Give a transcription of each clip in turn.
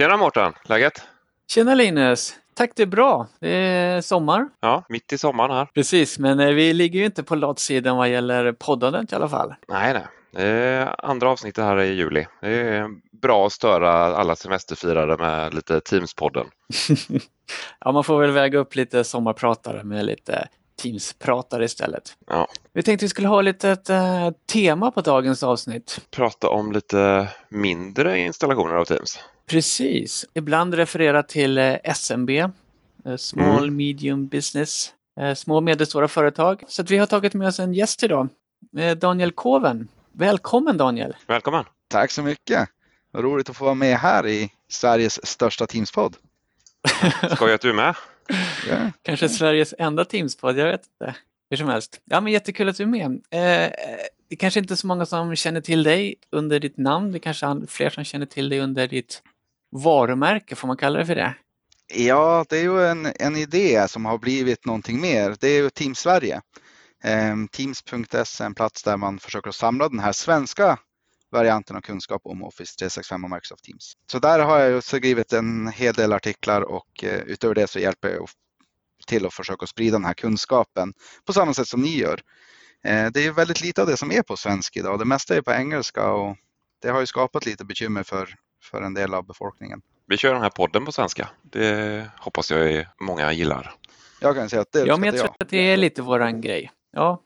Tjena Mårten, läget? Tjena Linus! Tack, det är bra. Det är sommar. Ja, mitt i sommaren här. Precis, men eh, vi ligger ju inte på latsidan vad gäller poddandet i alla fall. Nej, nej. Är andra avsnittet här i juli. Det är bra att störa alla semesterfirare med lite Teams-podden. ja, man får väl väga upp lite sommarpratare med lite Teams-pratare istället. Ja. Vi tänkte vi skulle ha lite ett uh, tema på dagens avsnitt. Prata om lite mindre installationer av Teams. Precis. Ibland referera till uh, SMB, uh, Small mm. Medium Business, små och medelstora företag. Så vi har tagit med oss en gäst idag, Daniel Koven. Välkommen Daniel! Välkommen! Tack så mycket! Vad roligt att få vara med här i Sveriges största Teams-podd. Skoj att du är med! Yeah. Kanske Sveriges enda Teams-podd, jag vet inte. Hur som helst. Ja, men jättekul att du är med. Eh, det kanske inte är så många som känner till dig under ditt namn. Det kanske är fler som känner till dig under ditt varumärke, får man kalla det för det? Ja, det är ju en, en idé som har blivit någonting mer. Det är ju Team Sverige. Ehm, Teams.se är en plats där man försöker samla den här svenska varianten av kunskap om Office 365 och Microsoft Teams. Så där har jag skrivit en hel del artiklar och eh, utöver det så hjälper jag till att försöka sprida den här kunskapen på samma sätt som ni gör. Eh, det är väldigt lite av det som är på svenska idag. Det mesta är på engelska och det har ju skapat lite bekymmer för, för en del av befolkningen. Vi kör den här podden på svenska. Det hoppas jag många gillar. Jag kan säga att det Ja, men jag tror att det är lite våran grej. Ja,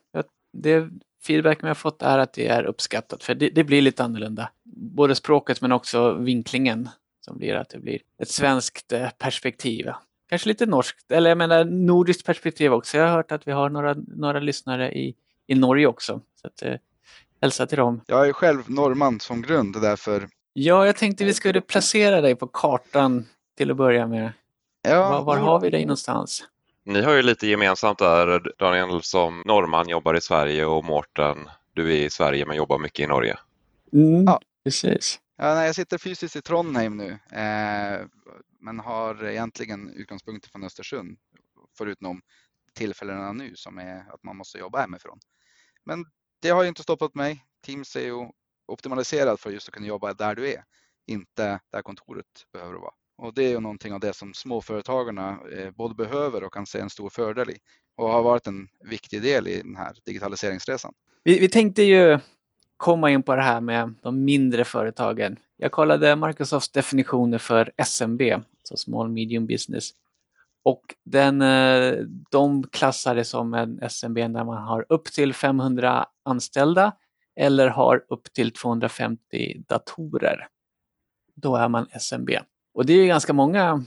det feedbacken jag fått är att det är uppskattat för det, det, blir lite annorlunda. Både språket men också vinklingen som blir att det blir ett svenskt eh, perspektiv. Kanske lite norskt, eller jag menar nordiskt perspektiv också. Jag har hört att vi har några, några lyssnare i, i Norge också. Så att, eh, hälsa till dem. Jag är själv norrman som grund därför. Ja, jag tänkte vi skulle placera dig på kartan till att börja med. Ja, var, var har vi dig någonstans? Ni har ju lite gemensamt där, Daniel som norrman jobbar i Sverige och Mårten, du är i Sverige men jobbar mycket i Norge. Mm, ja, precis. Ja, nej, jag sitter fysiskt i Trondheim nu, eh, men har egentligen utgångspunkter från Östersund, förutom tillfällena nu som är att man måste jobba hemifrån. Men det har ju inte stoppat mig. Teams är ju optimaliserad för just att kunna jobba där du är, inte där kontoret behöver vara. Och det är ju någonting av det som småföretagarna eh, både behöver och kan se en stor fördel i och har varit en viktig del i den här digitaliseringsresan. Vi, vi tänkte ju komma in på det här med de mindre företagen. Jag kollade Microsofts definitioner för SMB, så alltså Small Medium Business. Och den, eh, de klassar det som en SMB där man har upp till 500 anställda eller har upp till 250 datorer. Då är man SMB. Och det är ganska många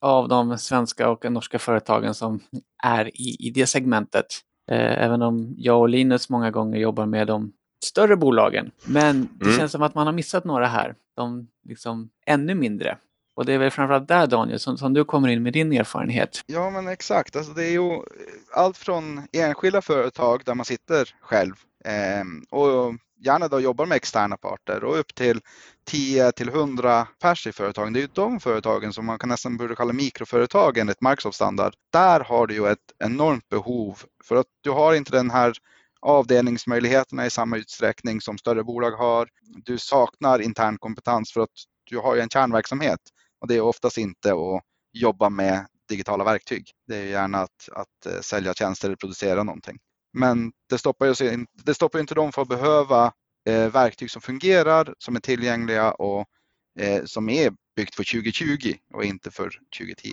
av de svenska och norska företagen som är i, i det segmentet. Eh, även om jag och Linus många gånger jobbar med de större bolagen. Men det mm. känns som att man har missat några här, de liksom ännu mindre. Och det är väl framförallt där Daniel, som, som, du kommer in med din erfarenhet. Ja men exakt, alltså, det är ju allt från enskilda företag där man sitter själv Ehm, och gärna då jobbar med externa parter och upp till 10 till 100 pers i företagen. Det är ju de företagen som man kan nästan borde kalla mikroföretag enligt Microsoft standard. Där har du ju ett enormt behov för att du har inte den här avdelningsmöjligheterna i samma utsträckning som större bolag har. Du saknar intern kompetens för att du har ju en kärnverksamhet och det är oftast inte att jobba med digitala verktyg. Det är gärna att, att eh, sälja tjänster eller producera någonting. Men det stoppar ju, det stoppar inte dem för att behöva eh, verktyg som fungerar, som är tillgängliga och eh, som är byggt för 2020 och inte för 2010.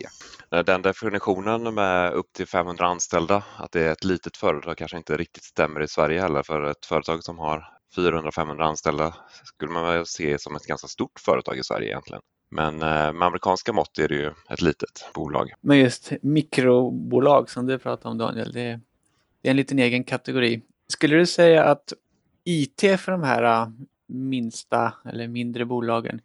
Den definitionen med upp till 500 anställda, att det är ett litet företag kanske inte riktigt stämmer i Sverige heller för ett företag som har 400-500 anställda skulle man väl se som ett ganska stort företag i Sverige egentligen. Men eh, med amerikanska mått är det ju ett litet bolag. Men just mikrobolag som du pratar om Daniel, det det är en liten egen kategori. Skulle du säga att IT för de här äh, minsta eller mindre bolagen,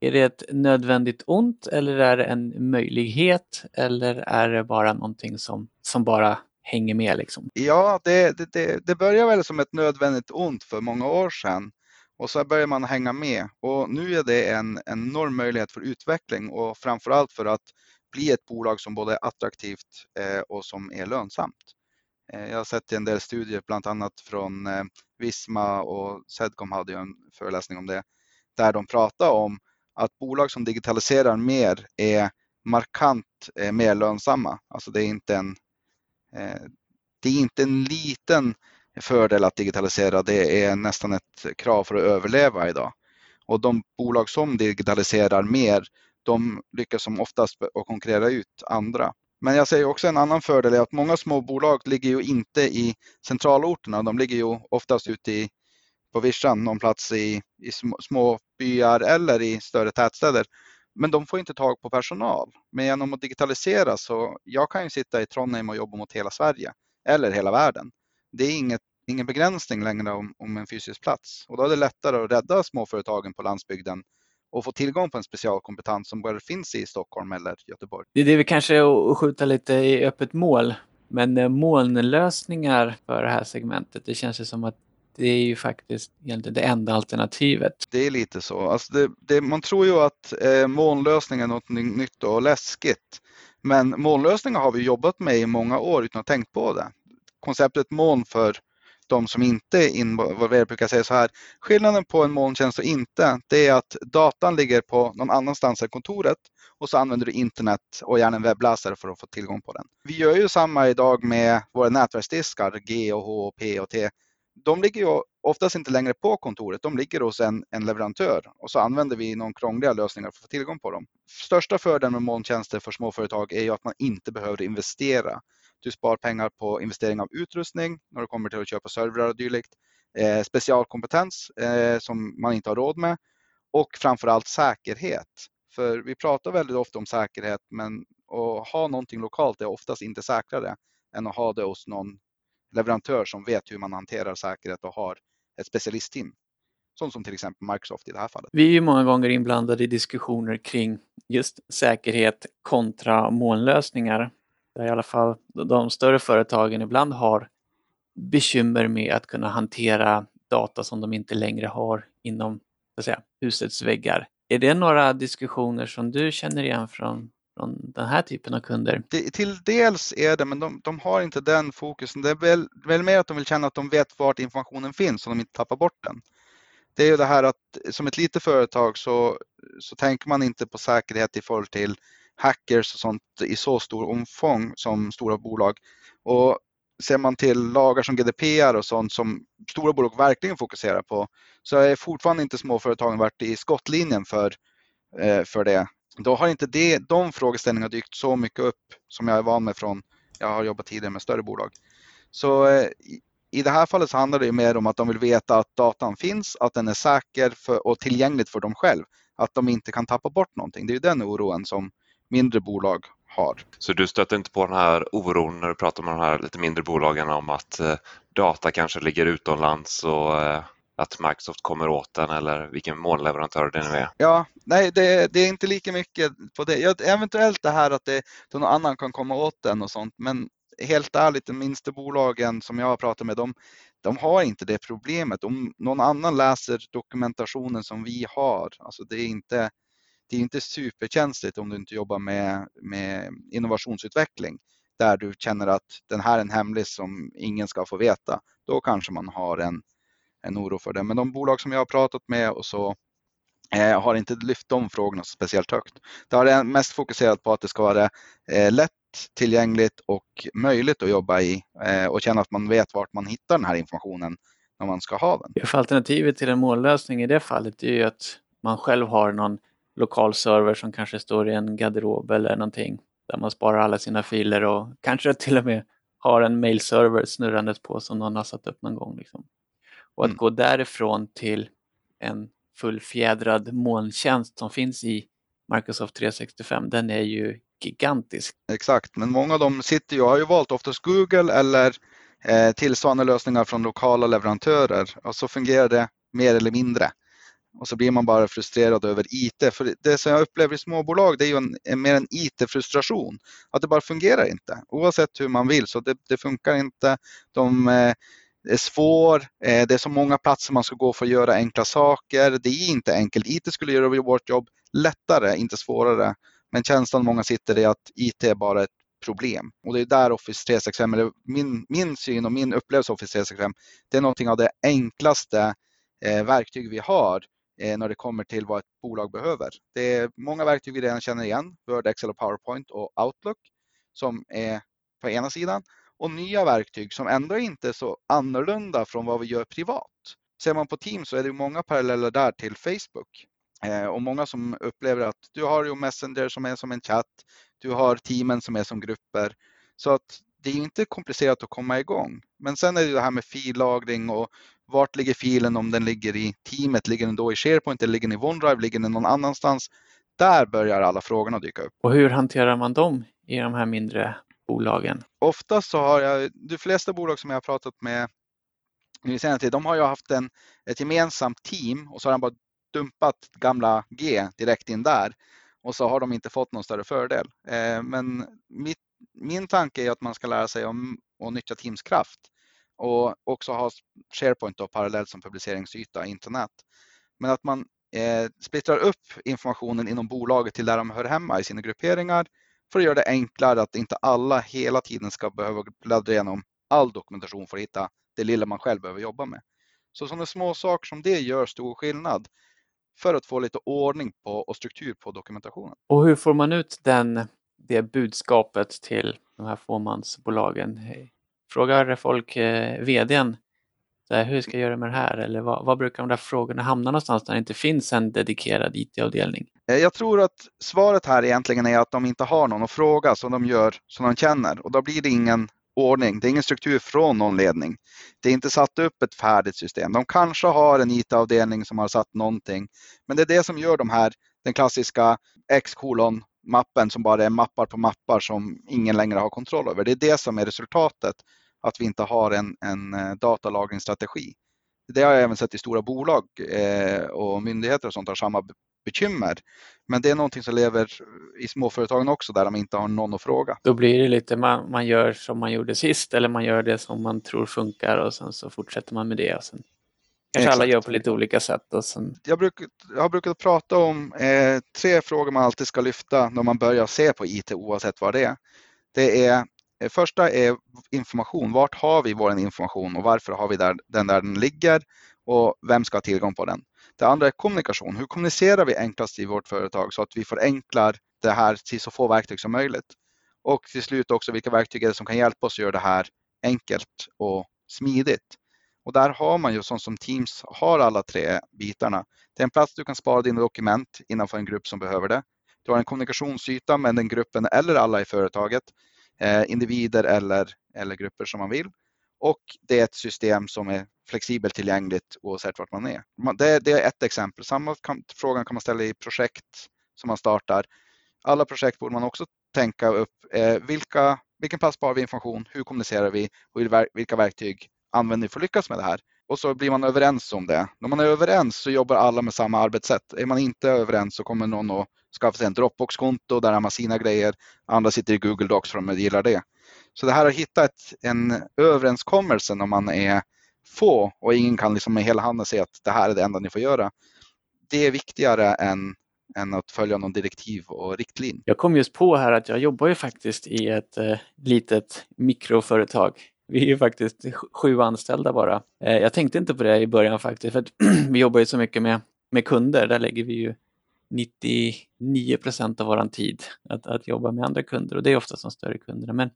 är det ett nödvändigt ont eller är det en möjlighet eller är det bara någonting som, som bara hänger med? Liksom? Ja, det, det, det börjar väl som ett nödvändigt ont för många år sedan och så börjar man hänga med och nu är det en enorm möjlighet för utveckling och framförallt för att bli ett bolag som både är attraktivt eh, och som är lönsamt. Eh, jag har sett en del studier, bland annat från eh, Visma och Sedcom hade ju en föreläsning om det, där de pratar om att bolag som digitaliserar mer är markant eh, mer lönsamma. Alltså det är inte en, det är inte en liten fördel att digitalisera, det är nästan ett krav för att överleva idag. Och de bolag som digitaliserar mer, de lyckas som oftast att konkurrera ut andra. Men jag säger också en annan fördel är att många små bolag ligger ju inte i centralorterna. De ligger ju oftast ute i, på vischan, någon plats i, i små byar eller i större tätstäder. Men de får inte tag på personal. Men genom att digitalisera så jag kan ju sitta i Trondheim och jobba mot hela Sverige eller hela världen. Det är inget, ingen begränsning längre om, om en fysisk plats och då är det lättare att rädda småföretagen på landsbygden och få tillgång på en specialkompetens som bara finns i Stockholm eller Göteborg. Det är det vi kanske att skjuta lite i öppet mål. Men eh, molnlösningar för det här segmentet, det känns ju som att det är ju faktiskt egentligen det enda alternativet. Det är lite så. Alltså det, det, man tror ju att eh, molnlösning är något nytt och läskigt. Men molnlösningar har vi jobbat med i många år utan att tänkt på det. Konceptet moln för de som inte är involverade brukar säga så här. Skillnaden på en molntjänst och inte, det är att datan ligger på någon annanstans än kontoret och så använder du internet och gärna en webbläsare för att få tillgång på den. Vi gör ju samma idag med våra nätverksdiskar, G och H, och P och T. De ligger ju oftast inte längre på kontoret, de ligger hos en, en leverantör och så använder vi någon krångliga lösningar för att få tillgång på dem. Största fördelen med molntjänster för småföretag är ju att man inte behöver investera du spar pengar på investering av utrustning när det kommer till att köpa servrar och dylikt. Eh, specialkompetens eh, som man inte har råd med och framförallt säkerhet. För vi pratar väldigt ofta om säkerhet men att ha någonting lokalt är oftast inte säkrare än att ha det hos någon leverantör som vet hur man hanterar säkerhet och har ett specialistteam. Sånt som till exempel Microsoft i det här fallet. Vi är ju många gånger inblandade i diskussioner kring just säkerhet kontra molnlösningar där i alla fall de större företagen ibland har bekymmer med att kunna hantera data som de inte längre har inom så att säga, husets väggar. Är det några diskussioner som du känner igen från, från den här typen av kunder? Det, till dels är det, men de, de, har inte den fokusen. Det är väl, väl mer att de vill känna att de vet vart informationen finns så de inte tappar bort den. Det är ju det här att som ett litet företag så, så tänker man inte på säkerhet i förhållande till hackers och sånt i så stor omfång som stora bolag. Och ser man till lagar som GDPR och sånt som stora bolag verkligen fokuserar på så är fortfarande inte småföretagen varit i skottlinjen för, eh, för det. Då har inte det, de frågeställningarna dykt så mycket upp som jag är van med från, jag har jobbat tidigare med större bolag. Så eh, i det här fallet så handlar det mer om att de vill veta att datan finns, att den är säker för, och tillgänglig för dem själv. Att de inte kan tappa bort någonting. Det är den oron som mindre bolag har. Så du stöter inte på den här oron när du pratar med de här lite mindre bolagen om att eh, data kanske ligger utomlands och eh, att Microsoft kommer åt den eller vilken molnleverantör det nu är? Ja, nej det, det, är inte lika mycket på det. Ja, eventuellt det här att det, någon annan kan komma åt den och sånt men helt ärligt, de minsta bolagen som jag har pratat med, de, de har inte det problemet. Om någon annan läser dokumentationen som vi har, alltså det är inte det är inte superkänsligt om du inte jobbar med, med innovationsutveckling där du känner att den här är en hemlis som ingen ska få veta. Då kanske man har en, en oro för det. Men de bolag som jag har pratat med och så eh, har inte lyft de frågorna speciellt högt. Det har mest fokuserat på att det ska vara eh, lätt tillgängligt och möjligt att jobba i eh, och känna att man vet vart man hittar den här informationen när man ska ha den. För alternativet till en mållösning i det fallet är ju att man själv har någon lokal server som kanske står i en garderob eller någonting där man sparar alla sina filer och kanske till och med har en mailserver snurrandes på som någon har satt upp någon gång. Liksom. Och att mm. gå därifrån till en fullfjädrad molntjänst som finns i Microsoft 365, den är ju gigantisk. Exakt, men många av dem sitter ju, har ju valt oftast Google eller eh, tillsvarande lösningar från lokala leverantörer och så fungerar det mer eller mindre och så blir man bara frustrerad över IT. För det som jag upplever i småbolag det är ju en, en mer en IT-frustration. Att det bara fungerar inte oavsett hur man vill. Så det, det funkar inte. De eh, är svår. Eh, det är så många platser man ska gå för att göra enkla saker. Det är inte enkelt. IT skulle göra vårt jobb lättare, inte svårare. Men känslan många sitter i att IT är bara ett problem. Och det är där Office 365, eller min, min syn och min upplevelse av Office 365, det är någonting av det enklaste eh, verktyg vi har Eh, när det kommer till vad ett bolag behöver. Det är många verktyg vi redan känner igen, Word, Excel och PowerPoint och Outlook som är på ena sidan och nya verktyg som ändå inte är så annorlunda från vad vi gör privat. Ser man på Teams så är det många paralleller där till Facebook eh, och många som upplever att du har ju Messenger som är som en chatt. Du har teamen som är som grupper så att det är inte komplicerat att komma igång. Men sen är det det här med fillagring och vart ligger filen om den ligger i teamet? Ligger den då i SharePoint eller ligger den i OneDrive? Ligger den någon annanstans? Där börjar alla frågorna dyka upp. Och hur hanterar man dem i de här mindre bolagen? Oftast så har jag, de flesta bolag som jag har pratat med i senare tid, de har ju haft en, ett gemensamt team och så har de bara dumpat gamla G direkt in där och så har de inte fått någon större fördel. Eh, men mitt, min tanke är att man ska lära sig om att nyttja Teams kraft och också ha SharePoint då, parallellt som publiceringsyta, internet. Men att man eh, splittrar upp informationen inom bolaget till där de hör hemma i sina grupperingar för att göra det enklare att inte alla hela tiden ska behöva bläddra igenom all dokumentation för att hitta det lilla man själv behöver jobba med. Så sådana små saker som det gör stor skillnad för att få lite ordning på och struktur på dokumentationen. Och hur får man ut den, det budskapet till de här fåmansbolagen? Frågar folk eh, vdn här, hur ska jag göra med det här? Eller vad, vad brukar de där frågorna hamna någonstans när det inte finns en dedikerad IT-avdelning? Eh, jag tror att svaret här egentligen är att de inte har någon att fråga som de gör som de känner och då blir det ingen ordning. Det är ingen struktur från någon ledning. Det är inte satt upp ett färdigt system. De kanske har en IT-avdelning som har satt någonting, men det är det som gör de här, den klassiska X-kolon mappen som bara är mappar på mappar som ingen längre har kontroll över. Det är det som är resultatet, att vi inte har en, en eh, datalagringsstrategi. Det har jag även sett i stora bolag eh, och myndigheter och sånt har samma bekymmer. Men det är någonting som lever i småföretagen också där de inte har någon att fråga. Då blir det lite man, man gör som man gjorde sist eller man gör det som man tror funkar och sen så fortsätter man med det. Och sen kanske Exakt. alla gör på lite olika sätt. Och sen... jag, bruk, jag har brukat prata om eh, tre frågor man alltid ska lyfta när man börjar se på IT oavsett vad det är. Det är eh, Första är information. Vart har vi vår information och varför har vi där, den där den ligger och vem ska ha tillgång på den? Det andra är kommunikation. Hur kommunicerar vi enklast i vårt företag så att vi förenklar det här till så få verktyg som möjligt? Och till slut också vilka verktyg är det som kan hjälpa oss att göra det här enkelt och smidigt? Och där har man ju sånt som Teams har alla tre bitarna. Det är en plats du kan spara dina dokument innanför en grupp som behöver det. Du har en kommunikationsyta med den gruppen eller alla i företaget, eh, individer eller, eller grupper som man vill. Och det är ett system som är flexibelt tillgängligt oavsett vart man är. Det, det är ett exempel. Samma kan, frågan kan man ställa i projekt som man startar. Alla projekt borde man också tänka upp. Eh, vilka, vilken plats sparar vi information? Hur kommunicerar vi? Och vilka verktyg använder för att lyckas med det här? Och så blir man överens om det. När man är överens så jobbar alla med samma arbetssätt. Är man inte överens så kommer någon att skaffa sig en Dropbox-konto där har man sina grejer. Andra sitter i Google Docs för de gillar det. Så det här att hitta ett, en överenskommelse när man är få och ingen kan liksom med hela handen säga att det här är det enda ni får göra. Det är viktigare än, än att följa någon direktiv och riktlinje. Jag kom just på här att jag jobbar ju faktiskt i ett eh, litet mikroföretag. Vi är ju faktiskt sju anställda bara. Eh, jag tänkte inte på det i början faktiskt, för att vi jobbar ju så mycket med, med kunder. Där lägger vi ju 99 procent av vår tid att, att jobba med andra kunder och det är oftast de större kunderna. Men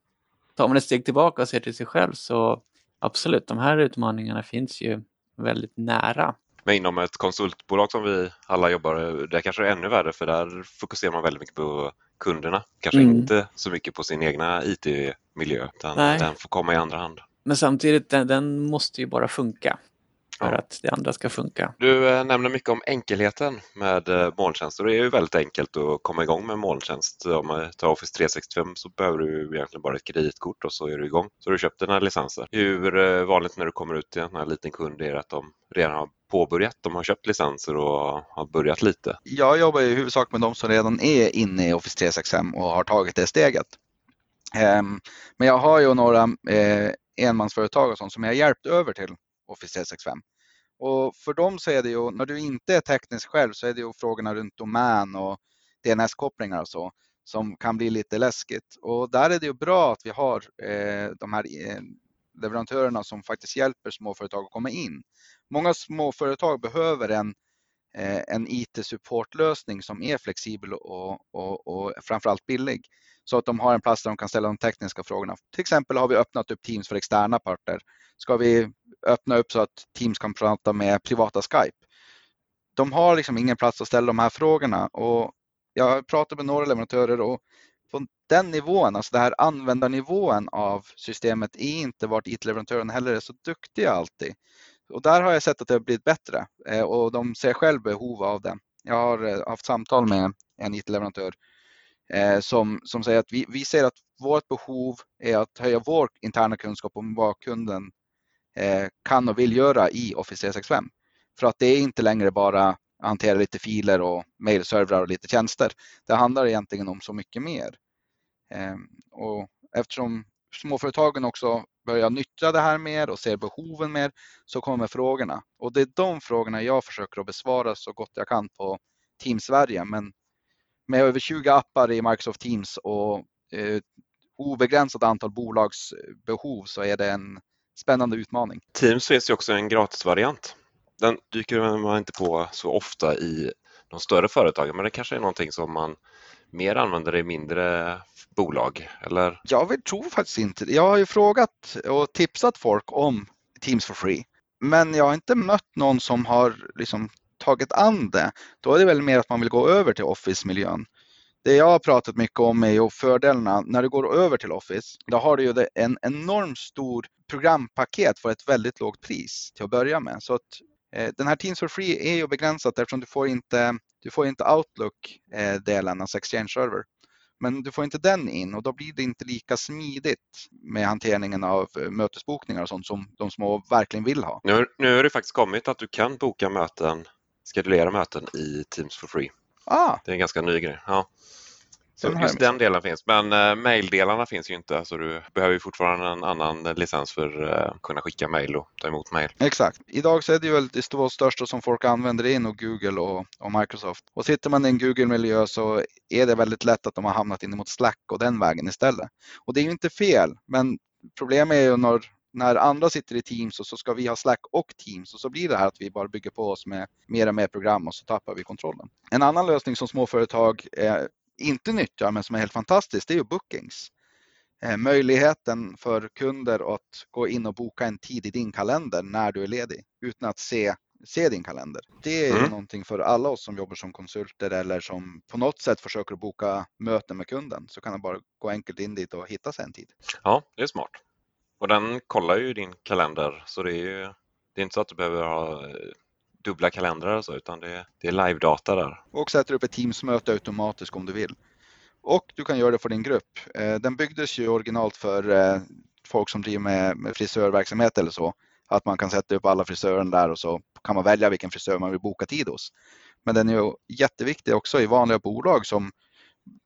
tar man ett steg tillbaka och ser till sig själv så absolut, de här utmaningarna finns ju väldigt nära. Men inom ett konsultbolag som vi alla jobbar, där kanske det är ännu värre för där fokuserar man väldigt mycket på kunderna. Kanske mm. inte så mycket på sin egna IT-miljö, utan Nej. den får komma i andra hand. Men samtidigt, den, den måste ju bara funka för ja. att det andra ska funka. Du eh, nämner mycket om enkelheten med eh, molntjänster. Det är ju väldigt enkelt att komma igång med molntjänst. Om man tar Office 365 så behöver du egentligen bara ett kreditkort och så är du igång. Så har du köpt dina licenser. Hur eh, vanligt när du kommer ut till en här liten kund är att de redan har påbörjat, de har köpt licenser och har börjat lite? Jag jobbar i huvudsak med de som redan är inne i Office 365 och har tagit det steget. Ehm, men jag har ju några eh, enmansföretag och sånt som jag hjälpt över till Office 365. Och för dem så är det ju, när du inte är teknisk själv så är det ju frågorna runt domän och DNS-kopplingar och så som kan bli lite läskigt. Och där är det ju bra att vi har eh, de här eh, leverantörerna som faktiskt hjälper småföretag att komma in. Många småföretag behöver en, eh, en IT-supportlösning som är flexibel och, och, och framförallt billig. Så att de har en plats där de kan ställa de tekniska frågorna. Till exempel har vi öppnat upp Teams för externa parter. Ska vi öppna upp så att Teams kan prata med privata Skype? De har liksom ingen plats att ställa de här frågorna och jag har pratat med några leverantörer och på den nivån, alltså den här användarnivån av systemet är inte vart IT-leverantören heller är så duktiga alltid. Och där har jag sett att det har blivit bättre eh, och de ser själv behov av det. Jag har eh, haft samtal med en IT-leverantör eh, som, som säger att vi, vi ser att vårt behov är att höja vår interna kunskap om vad kunden eh, kan och vill göra i Office 365. För att det är inte längre bara hantera lite filer och mejlservrar och lite tjänster. Det handlar egentligen om så mycket mer. Ehm, och eftersom småföretagen också börjar nyttja det här mer och ser behoven mer så kommer frågorna. Och det är de frågorna jag försöker att besvara så gott jag kan på Team Sverige. Men med över 20 appar i Microsoft Teams och eh, obegränsat antal bolagsbehov så är det en spännande utmaning. Teams finns ju också en gratisvariant den dyker man inte på så ofta i de större företagen, men det kanske är någonting som man mer använder i mindre bolag, eller? Jag vill, tror faktiskt inte Jag har ju frågat och tipsat folk om Teams for Free, men jag har inte mött någon som har liksom tagit an det. Då är det väl mer att man vill gå över till Office-miljön. Det jag har pratat mycket om är ju fördelarna. När du går över till Office, då har du ju en enormt stor programpaket för ett väldigt lågt pris till att börja med. Så att Eh, den här Teams for Free är ju begränsat eftersom du får inte, du får inte Outlook-delen, eh, alltså Exchange Server. Men du får inte den in och då blir det inte lika smidigt med hanteringen av eh, mötesbokningar och sånt som de små verkligen vill ha. Nu, nu har det faktiskt kommit att du kan boka möten, skedulera möten i Teams for Free. Ah. Det är en ganska ny grej. Ja. Så just den delen finns, men uh, maildelarna finns ju inte så du behöver fortfarande en annan licens för att uh, kunna skicka mail och ta emot mail. Exakt. Idag så är det ju väl det största som folk använder är nog Google och, och, Microsoft. Och sitter man i en Google-miljö så är det väldigt lätt att de har hamnat in mot Slack och den vägen istället. Och det är ju inte fel, men problemet är ju när när andra sitter i Teams och så ska vi ha Slack och Teams och så blir det här att vi bara bygger på oss med mer och mer program och så tappar vi kontrollen. En annan lösning som småföretag eh, inte nyttjar men som är helt fantastiskt det är ju bookings. Eh, möjligheten för kunder att gå in och boka en tid i din kalender när du är ledig utan att se, se din kalender. Det är mm. någonting för alla oss som jobbar som konsulter eller som på något sätt försöker boka möten med kunden så kan man bara gå enkelt in dit och hitta sig en tid. Ja, det är smart. Och den kollar ju din kalender så det är ju det är inte så att du behöver ha eh, dubbla kalendrar och så, utan det, det är live-data där. Och sätter upp ett Teams-möte automatiskt om du vill. Och du kan göra det för din grupp. Eh, den byggdes ju originalt för eh, folk som driver med, med frisörverksamhet eller så. Att man kan sätta upp alla frisören där och så kan man välja vilken frisör man vill boka tid hos. Men den är ju jätteviktig också i vanliga bolag som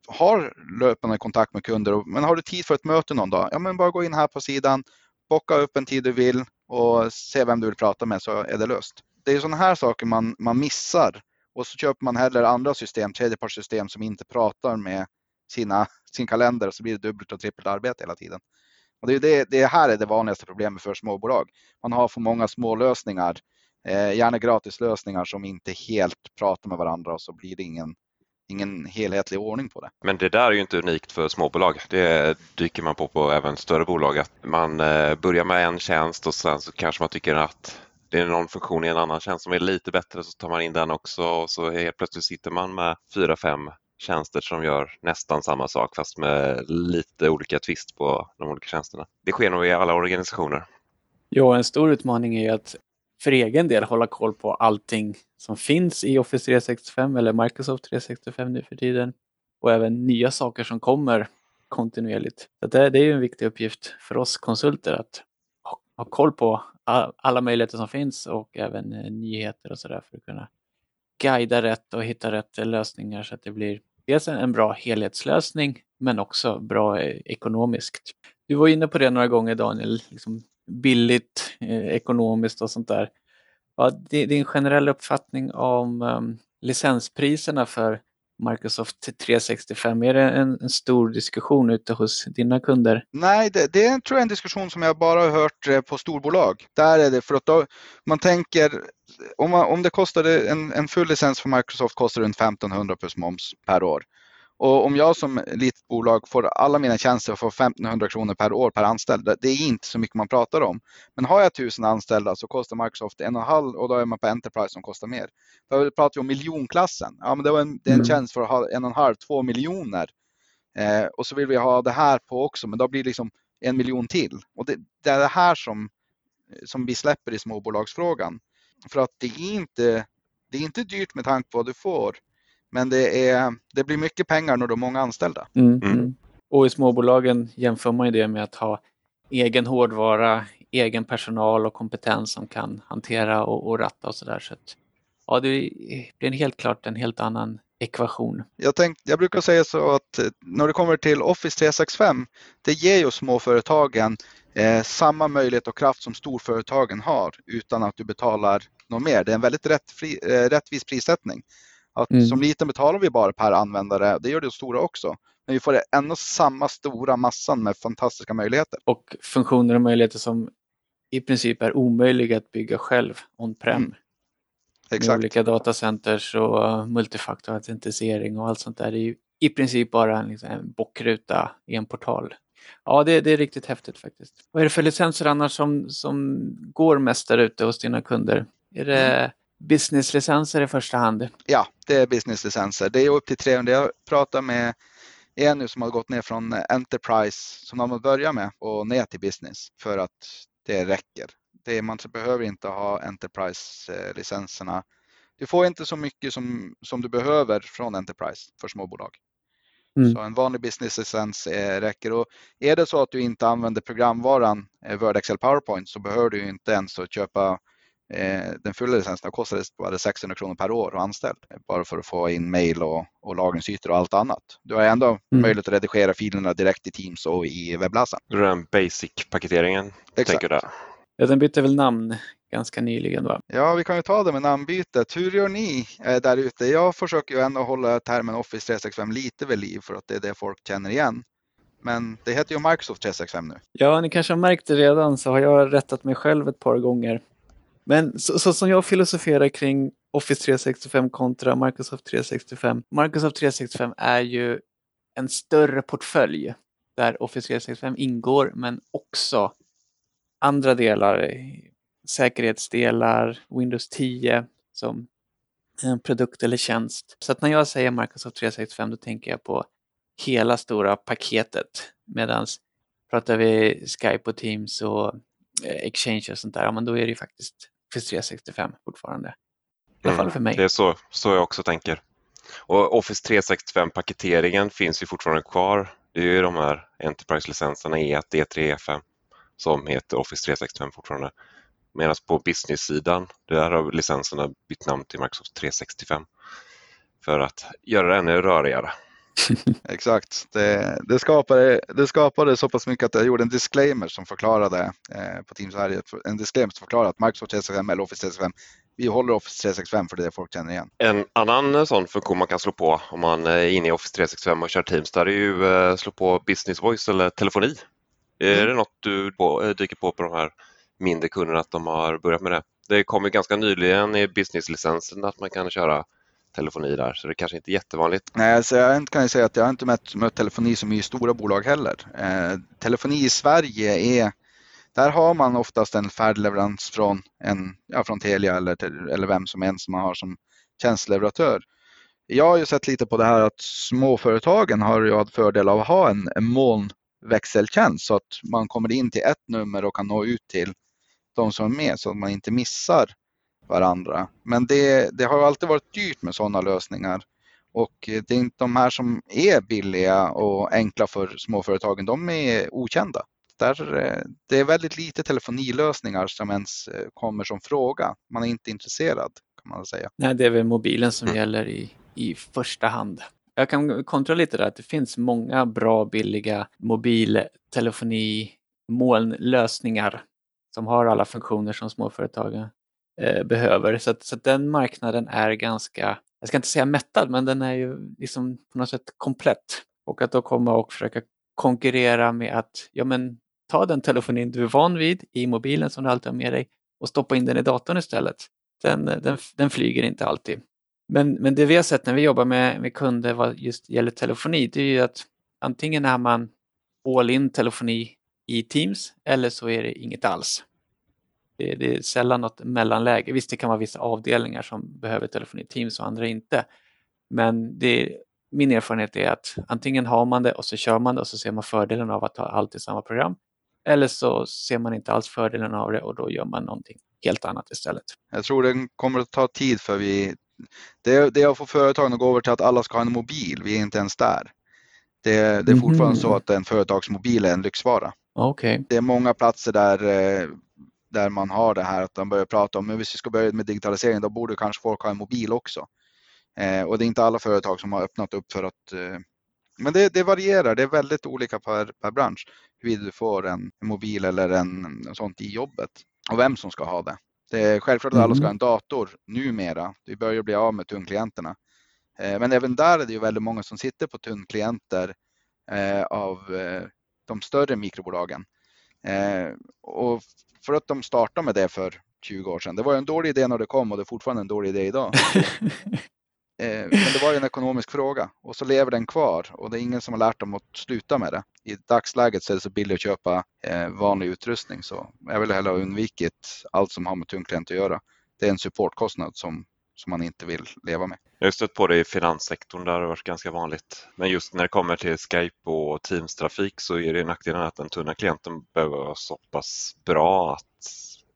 har löpande kontakt med kunder. Men har du tid för ett möte någon dag? Ja, men bara gå in här på sidan, bocka upp en tid du vill och se vem du vill prata med så är det löst det är sådana här saker man, man missar och så köper man heller andra system, tredjepartssystem som inte pratar med sina, sin kalender så blir det dubbelt och trippelt arbete hela tiden. Och det, är det, det här är det vanligaste problemet för småbolag. Man har för många små lösningar, eh, gärna gratislösningar som inte helt pratar med varandra och så blir det ingen, ingen helhetlig ordning på det. Men det där är ju inte unikt för småbolag. Det dyker man på på även större bolag. Att man eh, börjar med en tjänst och sen så kanske man tycker att det är någon funktion i en annan tjänst som är lite bättre så tar man in den också och så helt plötsligt sitter man med fyra, fem tjänster som gör nästan samma sak fast med lite olika twist på de olika tjänsterna. Det sker nog i alla organisationer. Ja, en stor utmaning är att för egen del hålla koll på allting som finns i Office 365 eller Microsoft 365 nu för tiden och även nya saker som kommer kontinuerligt. Så det, det är ju en viktig uppgift för oss konsulter att ha koll på alla möjligheter som finns och även eh, nyheter och sådär för att kunna guida rätt och hitta rätt lösningar så att det blir dels en bra helhetslösning men också bra eh, ekonomiskt. Du var inne på det några gånger Daniel, liksom billigt, eh, ekonomiskt och sånt där. Ja, din generella uppfattning om um, licenspriserna för Microsoft 365? Är det en, en stor diskussion ute hos dina kunder? Nej, det, det är tror jag en diskussion som jag bara har hört eh, på storbolag. Där är det för att då, man tänker om, man, om det kostade en, en full licens för Microsoft kostar runt 1500 plus moms per år. Och om jag som litet bolag får alla mina tjänster för 1500 kronor per år per anställd, det är inte så mycket man pratar om. Men har jag 1000 anställda så kostar Microsoft en och en halv och då är man på Enterprise som kostar mer. Då pratar vi om miljonklassen. Ja, men det, var en, det är en mm. tjänst för att ha en och en halv, två miljoner. Eh, och så vill vi ha det här på också, men då blir det liksom en miljon till. Och det, det är det här som, som vi släpper i småbolagsfrågan. För att det är inte, det är inte dyrt med tanke på vad du får. Men det, är, det blir mycket pengar när du har många anställda. Mm. Mm. Och i småbolagen jämför man ju det med att ha egen hårdvara, egen personal och kompetens som kan hantera och, och ratta och sådär. Så att, ja, det blir helt klart en helt annan ekvation. Jag, tänk, jag brukar säga så att när det kommer till Office 365, det ger ju småföretagen eh, samma möjlighet och kraft som storföretagen har utan att du betalar något mer. Det är en väldigt rättfri, eh, rättvis prissättning. Att mm. Som liten betalar vi bara per användare, det gör det stora också. Men vi får ändå samma stora massan med fantastiska möjligheter. Och funktioner och möjligheter som i princip är omöjliga att bygga själv on-prem. Mm. Exakt. Med olika datacenters och multifaktorautentisering och allt sånt där. Det är ju i princip bara en, liksom, en bockruta i en portal. Ja, det, det, är riktigt häftigt faktiskt. Vad är det för licenser annars som, som går mest där ute hos dina kunder? Är det mm businesslicenser i första hand? Ja, det är businesslicenser. Det är upp till 300. Jag pratar med en nu som har gått ner från Enterprise som de har börjat med och ner till business för att det räcker. Det, man behöver inte ha Enterprise-licenserna. Du får inte så mycket som, som du behöver från Enterprise för småbolag. Mm. Så en vanlig business-licens räcker. Och är det så att du inte använder programvaran eh, Word, Excel, PowerPoint så behöver du inte ens köpa Eh, den fulla licensen kostade bara 600 kronor per år och anställd. Bara för att få in mail och, och lagringsytor och allt annat. Du har ändå mm. möjlighet att redigera filerna direkt i Teams och i webbläsaren. Den basic-paketeringen tänker du Ja, den bytte väl namn ganska nyligen va? Ja, vi kan ju ta det med namnbytet. Hur gör ni eh, där ute? Jag försöker ju ändå hålla termen Office 365 lite vid liv för att det är det folk känner igen. Men det heter ju Microsoft 365 nu. Ja, ni kanske har märkt det redan så har jag rättat mig själv ett par gånger. Men så, så, som jag filosoferar kring Office 365 kontra Microsoft 365. Microsoft 365 är ju en större portfölj där Office 365 ingår men också andra delar, säkerhetsdelar, Windows 10 som en produkt eller tjänst. Så att när jag säger Microsoft 365 då tänker jag på hela stora paketet. Medan pratar vi Skype och Teams och eh, Exchange och sånt där, ja, men då är det ju faktiskt Office 365 fortfarande. I alla fall för mig. Det är så, så jag också tänker. Och Office 365-paketeringen finns ju fortfarande kvar. Det är ju de här Enterprise-licenserna E1, E3, E5 som heter Office 365 fortfarande. Medan på business-sidan, där har licenserna bytt namn till Microsoft 365 för att göra det ännu rörigare. Exakt. Det, det, skapade, det skapade så pass mycket att jag gjorde en disclaimer som förklarade eh, på Team Sverige, en disclaimer som förklarade att Microsoft 365 eller Office 365, vi håller Office 365 för det är det folk känner igen. En annan sån funktion man kan slå på om man är inne i Office 365 och kör Teams, där är ju eh, slå på Business Voice eller telefoni. Mm. Är det något du på, eh, dyker på på de här mindre kunderna att de har börjat med det? Det kom ju ganska nyligen i business-licensen att man kan köra telefoni där, så det kanske inte är jättevanligt. Nej, alltså jag kan ju säga att jag har inte mött, mött telefoni som i stora bolag heller. Eh, telefoni i Sverige är där har man oftast en färdleverans från, en, ja, från Telia eller, eller vem som helst man har som tjänsteleverantör. Jag har ju sett lite på det här att småföretagen har ju haft fördel av att ha en, en molnväxeltjänst så att man kommer in till ett nummer och kan nå ut till de som är med så att man inte missar varandra. Men det, det har alltid varit dyrt med sådana lösningar. Och det är inte de här som är billiga och enkla för småföretagen, de är okända. Där, eh, det är väldigt lite telefonilösningar som ens eh, kommer som fråga. Man är inte intresserad kan man säga. Nej, det är väl mobilen som mm. gäller i, i första hand. Jag kan kontra lite där att det finns många bra billiga mobiltelefoni molnlösningar som har alla funktioner som småföretagen eh, behöver. Så, att, så att den marknaden är ganska jag ska inte säga mättad, men den är ju liksom på något sätt komplett. Och att då komma och försöka konkurrera med att ja, men, ta den telefonin du är van vid i mobilen som du alltid har med dig och stoppa in den i datorn istället. Den, den, den flyger inte alltid. Men, men det vi har sett när vi jobbar med, med kunder vad just gäller telefoni, det är ju att antingen är man all in telefoni i Teams eller så är det inget alls. Det, det, är sällan något mellanläge. Visst, det kan vara vissa avdelningar som behöver telefoni Teams och andra inte. Men det, min erfarenhet är att antingen har man det och så kör man det och så ser man fördelen av att ha allt i samma program. Eller så ser man inte alls fördelen av det och då gör man någonting helt annat istället. Jag tror det kommer att ta tid för vi det, det är att få företagen att gå över till att alla ska ha en mobil. Vi är inte ens där. Det, det är fortfarande mm. så att en företagsmobil är en lyxvara. Okay. Det är många platser där, eh, där man har det här att de börjar prata om, men vi ska börja med digitalisering, då borde kanske folk ha en mobil också. Eh, och det är inte alla företag som har öppnat upp för att eh, men det, det, varierar, det är väldigt olika per, per bransch huruvida du får en, mobil eller en, en sånt i jobbet och vem som ska ha det. Det är självklart att alla ska ha en mm. dator numera. Vi börjar bli av med tungklienterna. Eh, men även där är det ju väldigt många som sitter på tungklienter eh, av eh, de större mikrobolagen. Och för att de startade med det för 20 år sedan. Det var en dålig idé när det kom och det är fortfarande en dålig idé idag. Men det var en ekonomisk fråga och så lever den kvar och det är ingen som har lärt dem att sluta med det. I dagsläget så är det så billigt att köpa vanlig utrustning så jag vill hellre ha undvikit allt som har med tungklient att göra. Det är en supportkostnad som som man inte vill leva med. Jag har stött på det i finanssektorn, där har det varit ganska vanligt. Men just när det kommer till Skype och Teams-trafik så är det nackdelen att den tunna klienten behöver vara så pass bra att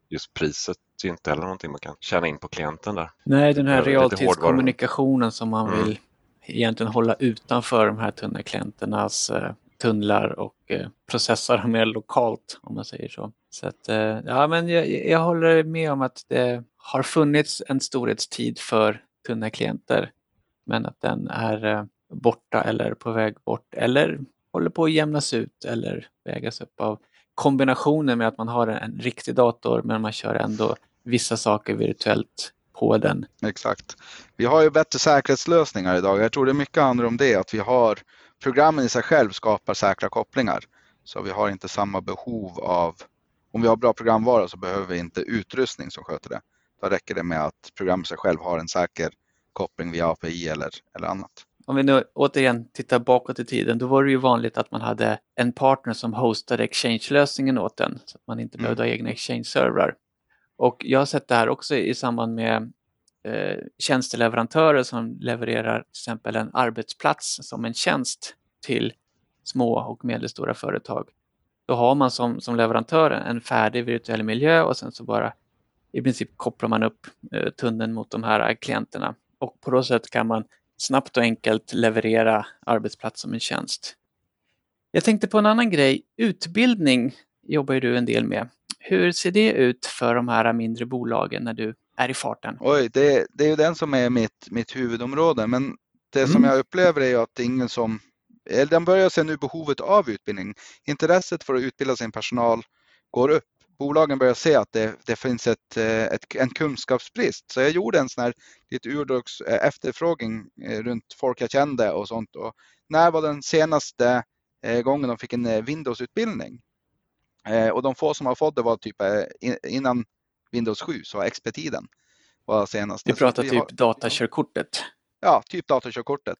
just priset är inte heller någonting man kan tjäna in på klienten där. Nej, den här realtidskommunikationen som man mm. vill egentligen hålla utanför de här tunna klienternas eh, tunnlar och eh, processar mer lokalt om man säger så. Så att, eh, ja, men jag, jag håller med om att det har funnits en storhetstid för tunna klienter men att den är eh, borta eller på väg bort eller håller på att jämnas ut eller vägas upp av kombinationen med att man har en riktig dator men man kör ändå vissa saker virtuellt på den. Exakt. Vi har ju bättre säkerhetslösningar idag. Jag tror det mycket handlar om det, att vi har programmen i sig själv skapar säkra kopplingar. Så vi har inte samma behov av, om vi har bra programvara så behöver vi inte utrustning som sköter det. Då räcker det med att programmet sig själv har en säker koppling via API eller, eller annat. Om vi nu återigen tittar bakåt i tiden, då var det ju vanligt att man hade en partner som hostade Exchange-lösningen åt en så att man inte mm. behövde ha egna Exchange-servrar. Och jag har sett det här också i samband med eh, tjänsteleverantörer som levererar till exempel en arbetsplats som en tjänst till små och medelstora företag. Då har man som, som leverantör en färdig virtuell miljö och sen så bara i princip kopplar man upp eh, tunneln mot de här klienterna och på så sätt kan man snabbt och enkelt leverera arbetsplats som en tjänst. Jag tänkte på en annan grej. Utbildning jobbar ju du en del med. Hur ser det ut för de här mindre bolagen när du är i farten? Oj, det, det är ju den som är mitt, mitt huvudområde. Men det mm. som jag upplever är att det är ingen som eller den börjar se nu behovet av utbildning. Intresset för att utbilda sin personal går upp. Bolagen börjar se att det, det finns ett, ett, en kunskapsbrist. Så jag gjorde en sån här lite urdogs eh, efterfrågning eh, runt folk jag kände och sånt. Och när var den senaste eh, gången de fick en Windows-utbildning? Och de få som har fått det var typ innan Windows 7, så XP-tiden var senast. Du pratar typ har... datakörkortet? Ja, typ datakörkortet.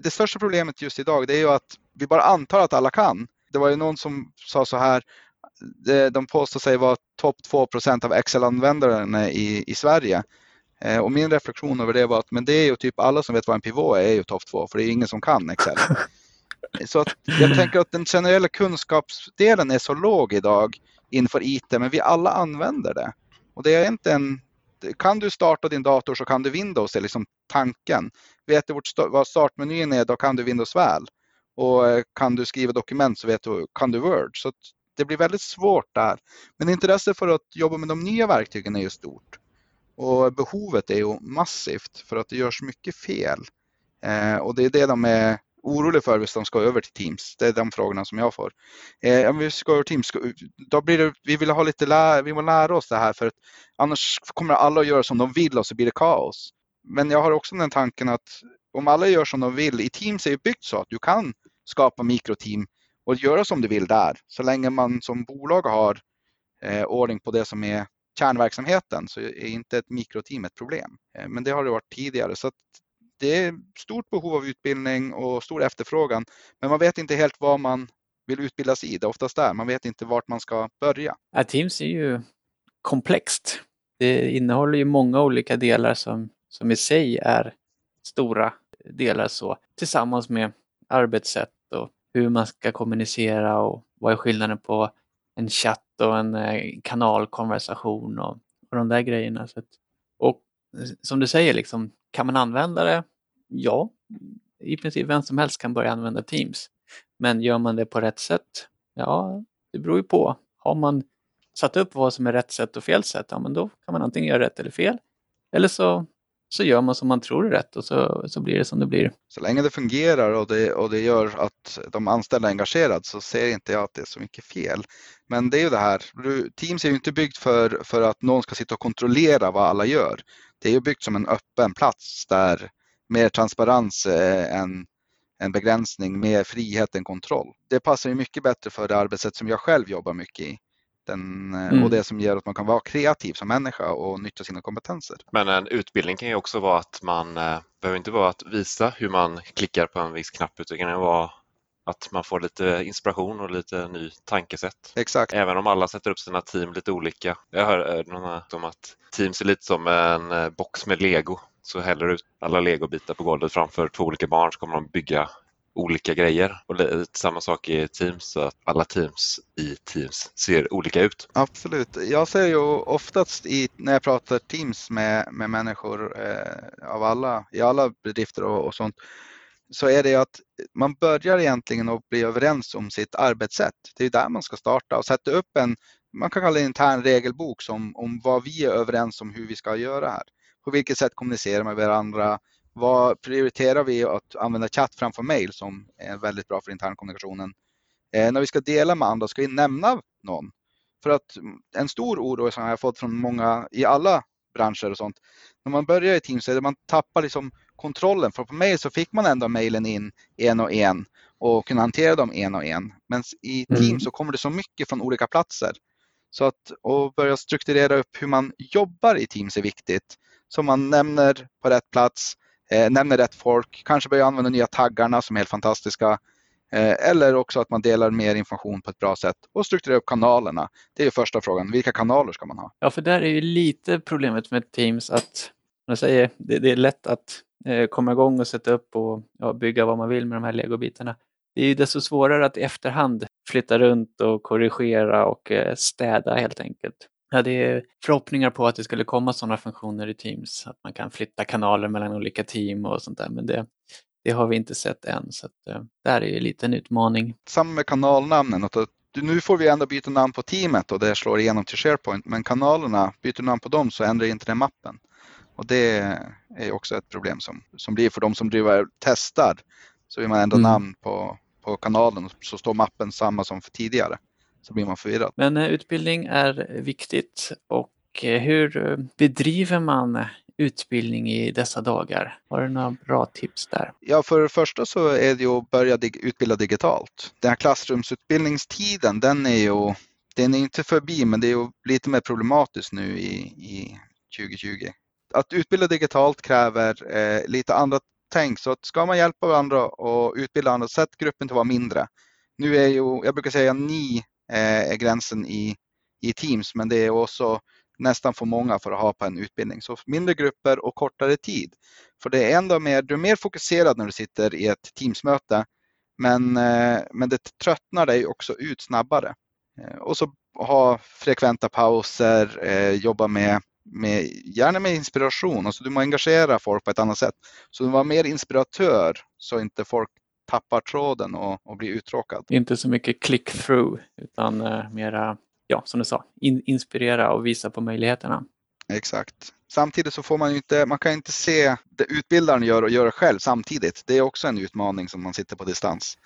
Det största problemet just idag det är ju att vi bara antar att alla kan. Det var ju någon som sa så här, de påstår sig vara topp 2% av Excel-användarna i, i Sverige. Eh, och min reflektion över det var att men det är ju typ alla som vet vad en pivot är, är ju topp 2 för det är ingen som kan Excel. Så att jag tänker att den generella kunskapsdelen är så låg idag inför IT, men vi alla använder det. Och det är inte en, kan du starta din dator så kan du Windows, det är liksom tanken. Vet du vad startmenyn är, då kan du Windows väl. Och eh, kan du skriva dokument så vet du, kan du Word. Så det blir väldigt svårt där. Men intresset för att jobba med de nya verktygen är ju stort. Och behovet är ju massivt för att det görs mycket fel. Eh, och det är det de är oroliga för hvis de ska över till Teams. Det är de frågorna som jag får. Eh, om vi ska över Teams, då blir det, vi vill ha lite lä, vi vill lära oss det här för att annars kommer alla att göra som de vill och så blir det kaos. men jag har också den tanken att om alla gör som de vill, i Teams är ju byggt så att du kan skapa mikroteam och göra som du vill där. Så länge man som bolag har eh, ordning på det som är kärnverksamheten så är inte ett mikroteam ett problem. Eh, men det har det varit tidigare. Så det är stort behov av utbildning och stor efterfrågan. Men man vet inte helt vad man vill utbildas i. Det är oftast där. Man vet inte vart man ska börja. Ja, Teams är ju komplext. Det innehåller ju många olika delar som, som i sig är stora delar så tillsammans med arbetssätt och hur man ska kommunicera och vad är skillnaden på en chatt och en eh, kanalkonversation och, och de där grejerna. Så att, och eh, som du säger, liksom, kan man använda det? Ja, i princip vem som helst kan börja använda Teams. Men gör man det på rätt sätt? Ja, det beror ju på. Har man satt upp vad som är rätt sätt och fel sätt, ja men då kan man antingen göra rätt eller fel. Eller så, så gör man som man tror är rätt och så, så blir det som det blir. Så länge det fungerar och det, och det gör att de anställda är engagerade så ser inte jag att det är så mycket fel. Men det är ju det här, Teams är ju inte byggt för, för att någon ska sitta och kontrollera vad alla gör. Det är ju byggt som en öppen plats där mer transparens är en begränsning, mer frihet än kontroll. Det passar ju mycket bättre för det arbetssätt som jag själv jobbar mycket i. Den, mm. Och det som gör att man kan vara kreativ som människa och nyttja sina kompetenser. Men en utbildning kan ju också vara att man eh, behöver inte vara att visa hur man klickar på en viss knapp utan det kan vara att man får lite inspiration och lite ny tankesätt. Exakt. Även om alla sätter upp sina team lite olika. Jag hör något om att Teams är lite som en eh, box med lego. Så häller ut alla legobitar på golvet framför två olika barn så kommer de bygga olika grejer. Och samma sak i Teams, så att alla teams i Teams ser olika ut. Absolut. Jag ser ju oftast i, när jag pratar Teams med, med människor eh, av alla, i alla bedrifter och, och sånt, så är det att man börjar egentligen att bli överens om sitt arbetssätt. Det är där man ska starta och sätta upp en, man kan kalla det en intern regelbok som, om vad vi är överens om hur vi ska göra här. På vilket sätt kommunicerar med varandra? Vad prioriterar vi att använda chatt framför mail som är väldigt bra för internkommunikationen? Eh, när vi ska dela med andra, ska vi nämna någon? För att en stor oro som jag har fått från många i alla branscher och sånt. När man börjar i Teams så är det man tappar liksom kontrollen. För på mail så fick man ändå mailen in en och en och kunna hantera dem en och en. Men i Teams mm. så kommer det så mycket från olika platser. Så att och börja strukturera upp hur man jobbar i Teams är viktigt. Så man nämner på rätt plats, eh, nämner rätt folk, kanske börja använda nya taggarna som är helt fantastiska. Eh, eller också att man delar mer information på ett bra sätt och strukturerar upp kanalerna. Det är första frågan. Vilka kanaler ska man ha? Ja, för där är ju lite problemet med Teams att jag säger, det, det är lätt att eh, komma igång och sätta upp och ja, bygga vad man vill med de här legobitarna. Det är ju desto svårare att i efterhand flytta runt och korrigera och eh, städa helt enkelt. Jag hade förhoppningar på att det skulle komma sådana funktioner i Teams, att man kan flytta kanaler mellan olika team och sånt där, men det, det har vi inte sett än. Så att, eh, det här är ju lite en utmaning. Samma med kanalnamnen. Att nu får vi ändå byta namn på teamet och det slår igenom till SharePoint, men kanalerna, byter namn på dem så ändrar inte den mappen. Och det är också ett problem som, som blir för de som driver testar. Så vill man ändra mm. namn på, på kanalen så står mappen samma som för tidigare. Så blir man förvirrad. Men eh, utbildning är viktigt och eh, hur eh, bedriver man utbildning i dessa dagar? Har du några bra tips där? Ja, för det första så är det ju att börja utbilda digitalt. Den här klassrumsutbildningstiden, den är ju den är inte förbi, men det är ju lite mer problematiskt nu i, i 2020 att utbilda digitalt kräver eh, lite andra tänk. Så att ska man hjälpa varandra och utbilda andra, sätt gruppen till att vara mindre. Nu är ju, jag brukar säga ni Eh, är gränsen i, i Teams, men det är också nästan för många för att ha på en utbildning. Så mindre grupper och kortare tid. För det är ändå mer, du är mer fokuserad när du sitter i ett Teamsmöte, men, eh, men det tröttnar dig också ut snabbare. Eh, och så ha frekventa pauser, eh, jobba med med, gärna med inspiration. Alltså du måste engagera folk på ett annat sätt. Så du var mer inspiratör så inte folk tappar tråden och, och blir uttråkad. Inte så mycket click-through utan uh, mera, ja som du sa, in, inspirera och visa på möjligheterna. Exakt. Samtidigt så får man ju inte, man kan inte se det utbildaren gör och göra själv samtidigt. Det är också en utmaning som man sitter på distans.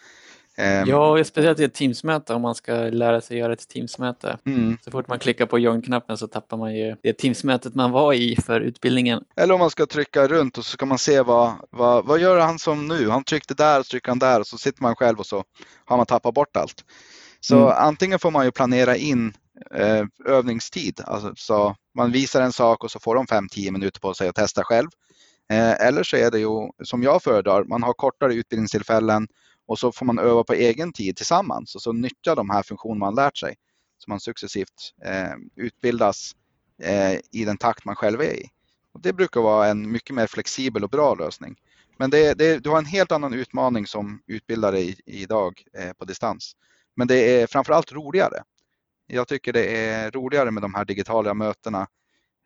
Ehm, Ja, speciellt i ett Teamsmöte om man ska lära sig göra ett Teamsmöte. mm. Så fort man klickar på join-knappen så tappar man ju det Teamsmötet man var i för utbildningen. Eller om man ska trycka runt och så ska man se vad, vad, vad gör han som nu? Han tryckte där och trycker han där och så sitter man själv och så har man tappat bort allt. Så Mm. antingen får man ju planera in eh, övningstid. Alltså, så man visar en sak och så får de 5-10 minuter på sig att testa själv. Eh, eller så är det ju som jag föredrar, man har kortare utbildningstillfällen och så får man öva på egen tid tillsammans och så nyttja de här funktioner man lärt sig. Så man successivt eh, utbildas eh, i den takt man själv är i. Och det brukar vara en mycket mer flexibel och bra lösning. Men det, det, du har en helt annan utmaning som utbildare i, idag eh, på distans. Men det är framförallt roligare. Jag tycker det är roligare med de här digitala mötena.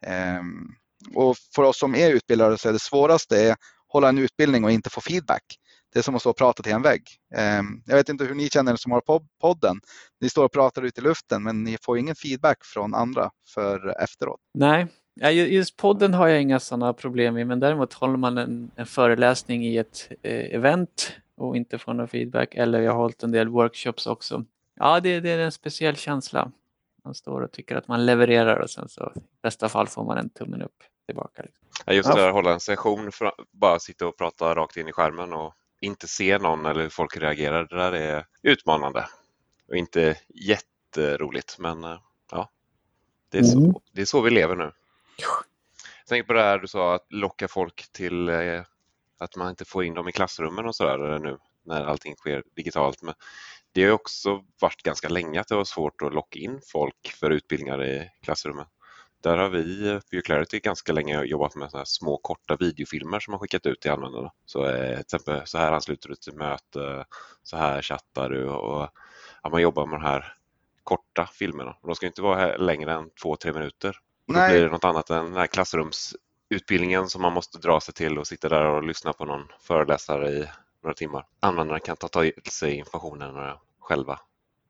Ehm, och för oss som är utbildare så är det svåraste att hålla en utbildning och inte få feedback. Det är som att stå och prata till en vägg. Ehm, jag vet inte hur ni känner som har pod- podden. Ni står och pratar ut i luften men ni får ingen feedback från andra för efteråt. Nej, just podden har jag inga sådana problem med, men däremot håller man en, en föreläsning i ett eh, event och inte får någon feedback, eller jag har hållit en del workshops också. Ja, det, det är en speciell känsla. Man står och tycker att man levererar och sen så i bästa fall får man en tummen upp tillbaka. Liksom. Ja, Just det där, hålla en session, för, bara sitta och prata rakt in i skärmen och inte se någon eller hur folk reagerar. Det där är utmanande och inte jätteroligt. Men eh, ja, det är, Mm. så, det är så vi lever nu. Jag tänker på det här du sa, att locka folk till eh, att man inte får in dem i klassrummen och sådär nu när allting sker digitalt. Men det har också varit ganska länge att det var svårt att locka in folk för utbildningar i klassrummen. Där har vi eh, på Clarity ganska länge jobbat med såna här små korta videofilmer som man skickat ut till användarna. Så eh, till exempel så här ansluter du till möte, så här chattar du och ja, man jobbar med de här korta filmerna. Och de ska inte vara längre än två, tre minuter. Och då Nej. blir det något annat än den här klassrumsutbildningen som man måste dra sig till och sitta där och lyssna på någon föreläsare i några timmar. Användarna kan ta till sig informationen när de själva,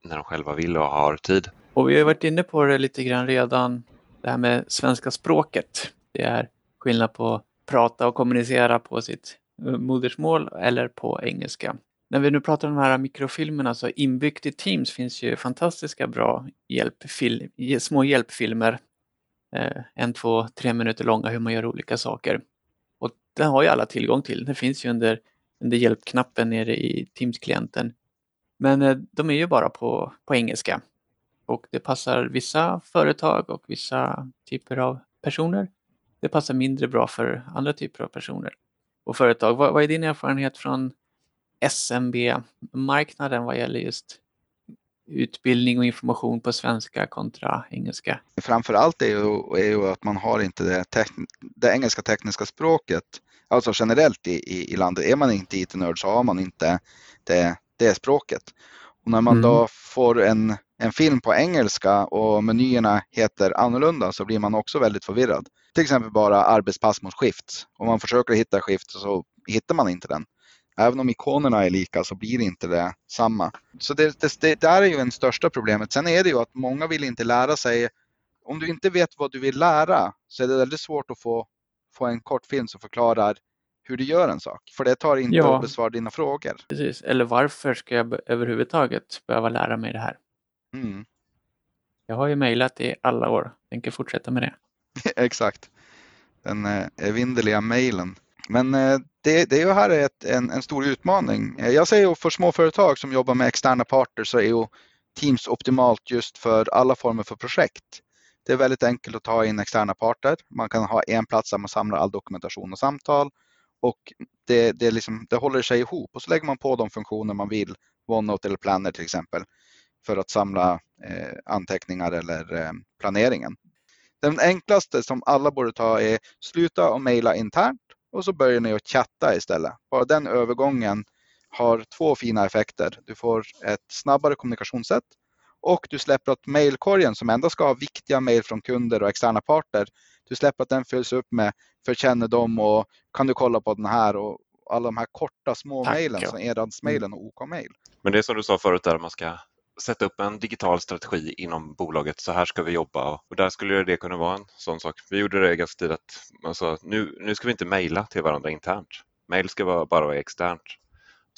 när de själva vill och har tid. Och vi har varit inne på det lite grann redan, det här med svenska språket. Det är skillnad på att prata och kommunicera på sitt eh, modersmål eller på engelska. När vi nu pratar om de här mikrofilmerna så inbyggt i Teams finns ju fantastiska bra hjälpfil små hjälpfilmer. Eh, en, två, tre minuter långa hur man gör olika saker. Och det har ju alla tillgång till. Det finns ju under, under hjälpknappen nere i Teams-klienten. Men eh, de är ju bara på, på engelska. Och det passar vissa företag och vissa typer av personer. Det passar mindre bra för andra typer av personer och företag. Vad, vad är din erfarenhet från SMB-marknaden vad gäller just utbildning och information på svenska kontra engelska? Framför allt är ju, är ju att man har inte det, det engelska tekniska språket, alltså generellt i, i, i landet. Är man inte IT-nörd så har man inte det, det språket. Och när man Mm. då får en, en film på engelska och menyerna heter annorlunda så blir man också väldigt förvirrad. Till exempel bara arbetspass mot skift. Om man försöker hitta skift så hittar man inte den. Även om ikonerna är lika så blir inte det samma. Så det, det, det där är ju en största problemet. Sen är det ju att många vill inte lära sig. Om du inte vet vad du vill lära så är det väldigt svårt att få, få en kortfilm som förklarar hur du gör en sak. För det tar inte Ja. att besvara dina frågor. Precis. Eller varför ska jag överhuvudtaget behöva lära mig det här? Mm. Jag har ju mejlat i alla år. Tänker fortsätta med det. Exakt. Den eh, evinnerliga mejlen. Men eh, det, det är ju här ett, en, en stor utmaning. Eh, Jag säger för småföretag som jobbar med externa parter så är ju Teams optimalt just för alla former för projekt. Det är väldigt enkelt att ta in externa parter. Man kan ha en plats där man samlar all dokumentation och samtal och det, det, är liksom, det håller sig ihop och så lägger man på de funktioner man vill, OneNote eller Planner till exempel, för att samla eh, anteckningar eller eh, planeringen. Den enklaste som alla borde ta är sluta och mejla internt och så börjar ni att chatta istället. Bara den övergången har två fina effekter. Du får ett snabbare kommunikationssätt och du släpper att mejlkorgen som ändå ska ha viktiga mejl från kunder och externa parter. Du släpper att den fylls upp med för kännedom och kan du kolla på den här och alla de här korta små Tack, mejlen ja. som eradsmejlen och OK-mejl. Men det är som du sa förut där, man ska sätta upp en digital strategi inom bolaget. Så här ska vi jobba och där skulle det kunna vara en sån sak. Vi gjorde det ganska tidigt. Man sa, nu, nu ska vi inte mejla till varandra internt. Mejl ska vara, bara vara externt.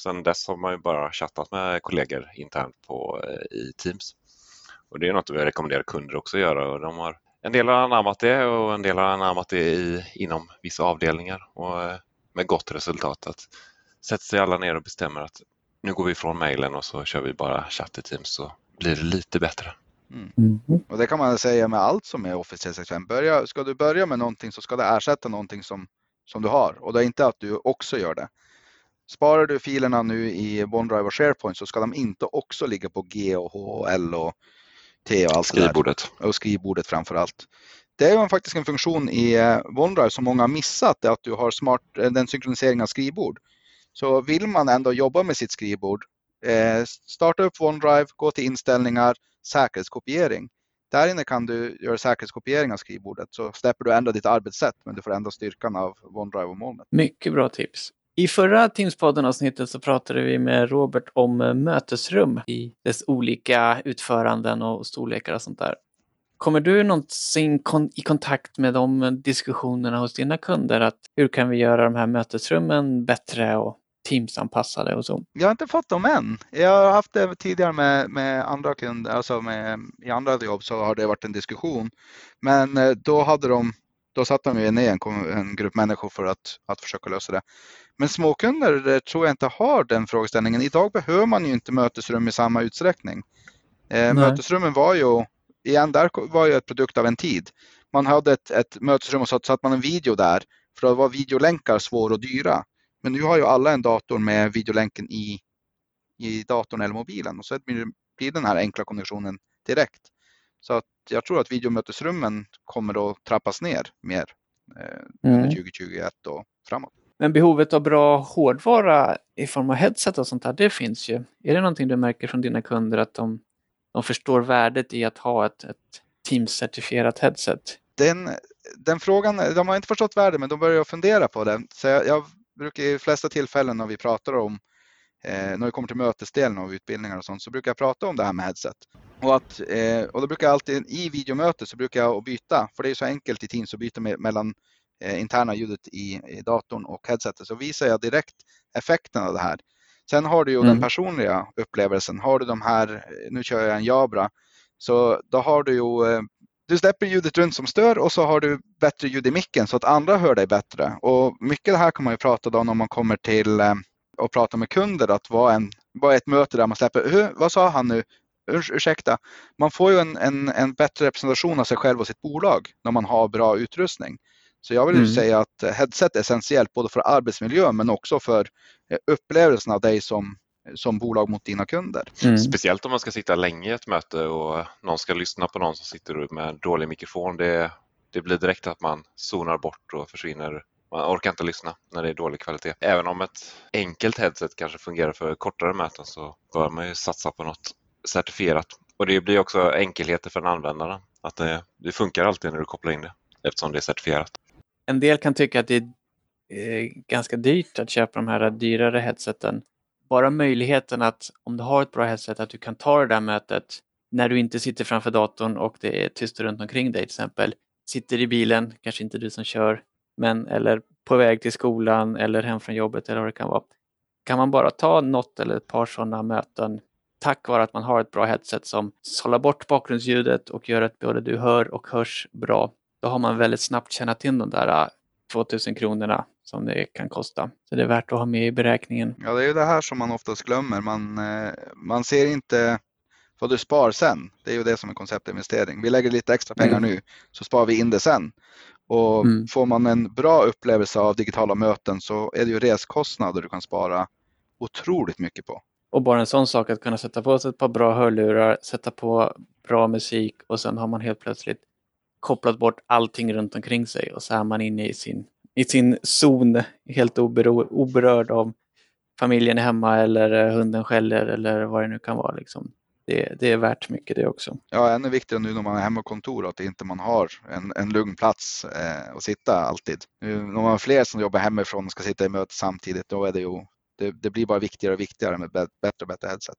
Sen dess har man ju bara chattat med kollegor internt på, eh, i Teams. Och det är något vi rekommenderar kunder också att göra. Och de har, en del har anammat det och en del har anammat det i, inom vissa avdelningar och eh, med gott resultat. Att sätter sig alla ner och bestämmer att nu går vi ifrån mejlen och så kör vi bara chatt i Teams så blir det lite bättre. Mm. Mm. Och det kan man säga med allt som är Office 365. Börja, ska du börja med någonting så ska det ersätta någonting som, som du har och det är inte att du också gör det. Sparar du filerna nu i OneDrive och SharePoint så ska de inte också ligga på G och H och L och T och allt Skrivbordet. Och skrivbordet framför allt. Det är faktiskt en funktion i eh, OneDrive som många har missat, att du har smart, eh, den synkroniseringen av skrivbord. Så vill man ändå jobba med sitt skrivbord, eh, starta upp OneDrive, gå till inställningar, säkerhetskopiering. Där inne kan du göra säkerhetskopiering av skrivbordet så släpper du ändå ditt arbetssätt men du får ändå styrkan av OneDrive och molnet. Mycket bra tips. I förra Teamspodden-avsnittet så pratade vi med Robert om eh, mötesrum i dess olika utföranden och storlekar och sånt där. Kommer du någonsin i kontakt med de diskussionerna hos dina kunder? Att hur kan vi göra de här mötesrummen bättre och Teams-anpassade och så? Jag har inte fått dem än. Jag har haft det tidigare med, med andra kunder, alltså med, i andra jobb så har det varit en diskussion. Men eh, då hade de då satt de ju ner en, en grupp människor för att, att försöka lösa det. Men småkunder tror jag inte har den frågeställningen. Idag behöver man ju inte mötesrum i samma utsträckning. Eh, mötesrummen var ju, igen, där var ju ett produkt av en tid. Man hade ett, ett mötesrum och så satte man en video där, för då var videolänkar svåra och dyra. Men nu har ju alla en dator med videolänken i, i datorn eller mobilen och så blir den här enkla konditionen direkt. Så att jag tror att videomötesrummen kommer att trappas ner mer eh, under 2021 och framåt. Men behovet av bra hårdvara i form av headset och sånt här, det finns ju. Är det någonting du märker från dina kunder att de, de förstår värdet i att ha ett, ett Teams-certifierat headset? Den, den frågan, de har inte förstått värdet men de börjar fundera på det. Så jag, jag brukar i de flesta tillfällen när vi pratar om eh, när det kommer till mötesdelen av utbildningar och sånt så brukar jag prata om det här med headset. Och, att, eh, och då brukar jag alltid i videomöte så brukar jag byta, för det är så enkelt i Teams att byta med, mellan eh, interna ljudet i, i datorn och headsetet. Så visar jag direkt effekten av det här. Sen har du ju mm. den personliga upplevelsen. Har du de här, nu kör jag en Jabra, så då har du ju eh, du släpper ljudet runt som stör och så har du bättre ljud i micken så att andra hör dig bättre. Och mycket det här kan man ju prata om när man kommer till eh, och prata med kunder att vara, en, vara ett möte där man släpper, vad sa han nu? Urs, ursäkta, man får ju en, en, en, bättre representation av sig själv och sitt bolag när man har bra utrustning. Så jag vill mm. säga att headset är essentiellt både för arbetsmiljön men också för eh, upplevelsen av dig som, som bolag mot dina kunder. Mm. Speciellt om man ska sitta länge i ett möte och någon ska lyssna på någon som sitter med dålig mikrofon. Det, det blir direkt att man zonar bort och försvinner man orkar inte lyssna när det är dålig kvalitet. Även om ett enkelt headset kanske fungerar för kortare möten så bör man ju satsa på något certifierat. Och det blir också enkelheter för en användare. Att det, det funkar alltid när du kopplar in det eftersom det är certifierat. En del kan tycka att det är ganska dyrt att köpa de här dyrare headseten. Bara möjligheten att om du har ett bra headset att du kan ta det där mötet när du inte sitter framför datorn och det är tyst runt omkring dig till exempel. Sitter i bilen, kanske inte du som kör, men eller på väg till skolan eller hem från jobbet eller vad det kan vara. Kan man bara ta något eller ett par sådana möten tack vare att man har ett bra headset som sållar bort bakgrundsljudet och gör att både du hör och hörs bra. Då har man väldigt snabbt tjänat in de där äh, 2000 kronorna som det kan kosta. Så det är värt att ha med i beräkningen. Ja, det är ju det här som man oftast glömmer. Man, eh, man ser inte vad du spar sen. Det är ju det som är konceptinvestering. Vi lägger lite extra pengar mm. nu så sparar vi in det sen. Och mm. får man en bra upplevelse av digitala möten så är det ju reskostnader du kan spara otroligt mycket på. Och bara en sån sak att kunna sätta på sig ett par bra hörlurar, sätta på bra musik och sen har man helt plötsligt kopplat bort allting runt omkring sig och så är man inne i sin, i sin zon helt obero, oberörd av familjen är hemma eller eh, hunden skäller eller vad det nu kan vara. Liksom det, det, är värt mycket det också. Ja, ännu viktigare nu när man är hemmakontor att inte man har en, en lugn plats eh, att sitta alltid. Nu, när man har fler som jobbar hemifrån och ska sitta i möte samtidigt, då är det ju det, det blir bara viktigare och viktigare med bättre och bättre headset.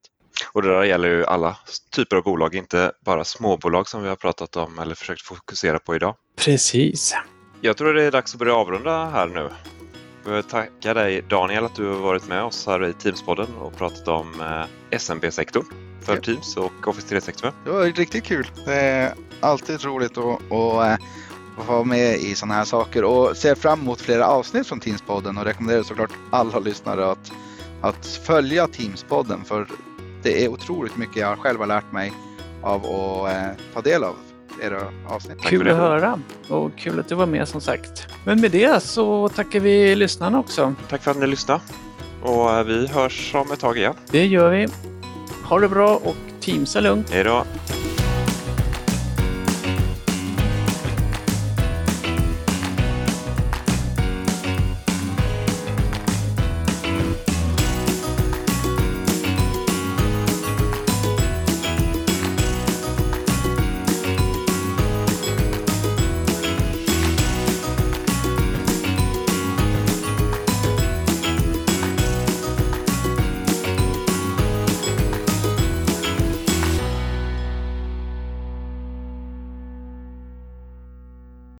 Och det där gäller ju alla typer av bolag, inte bara småbolag som vi har pratat om eller försökt fokusera på idag. Precis. Jag tror det är dags att börja avrunda här nu. Jag vill tacka dig Daniel att du har varit med oss här i Teamspodden och pratat om eh, SMB-sektorn för Ja. Teams och Office 365. Det var riktigt kul. Det är alltid roligt att, att, eh, vara med i sådana här saker och ser fram emot flera avsnitt från Teamspodden och rekommenderar såklart alla lyssnare att, att följa Teamspodden för det är otroligt mycket jag själv har lärt mig av att eh, ta del av era avsnitt. Kul att höra och kul att du var med som sagt. Men med det så tackar vi lyssnarna också. Tack för att ni lyssnade och eh, vi hörs om ett tag igen. Det gör vi. Ha det bra och Teamsa lugnt. Hej då!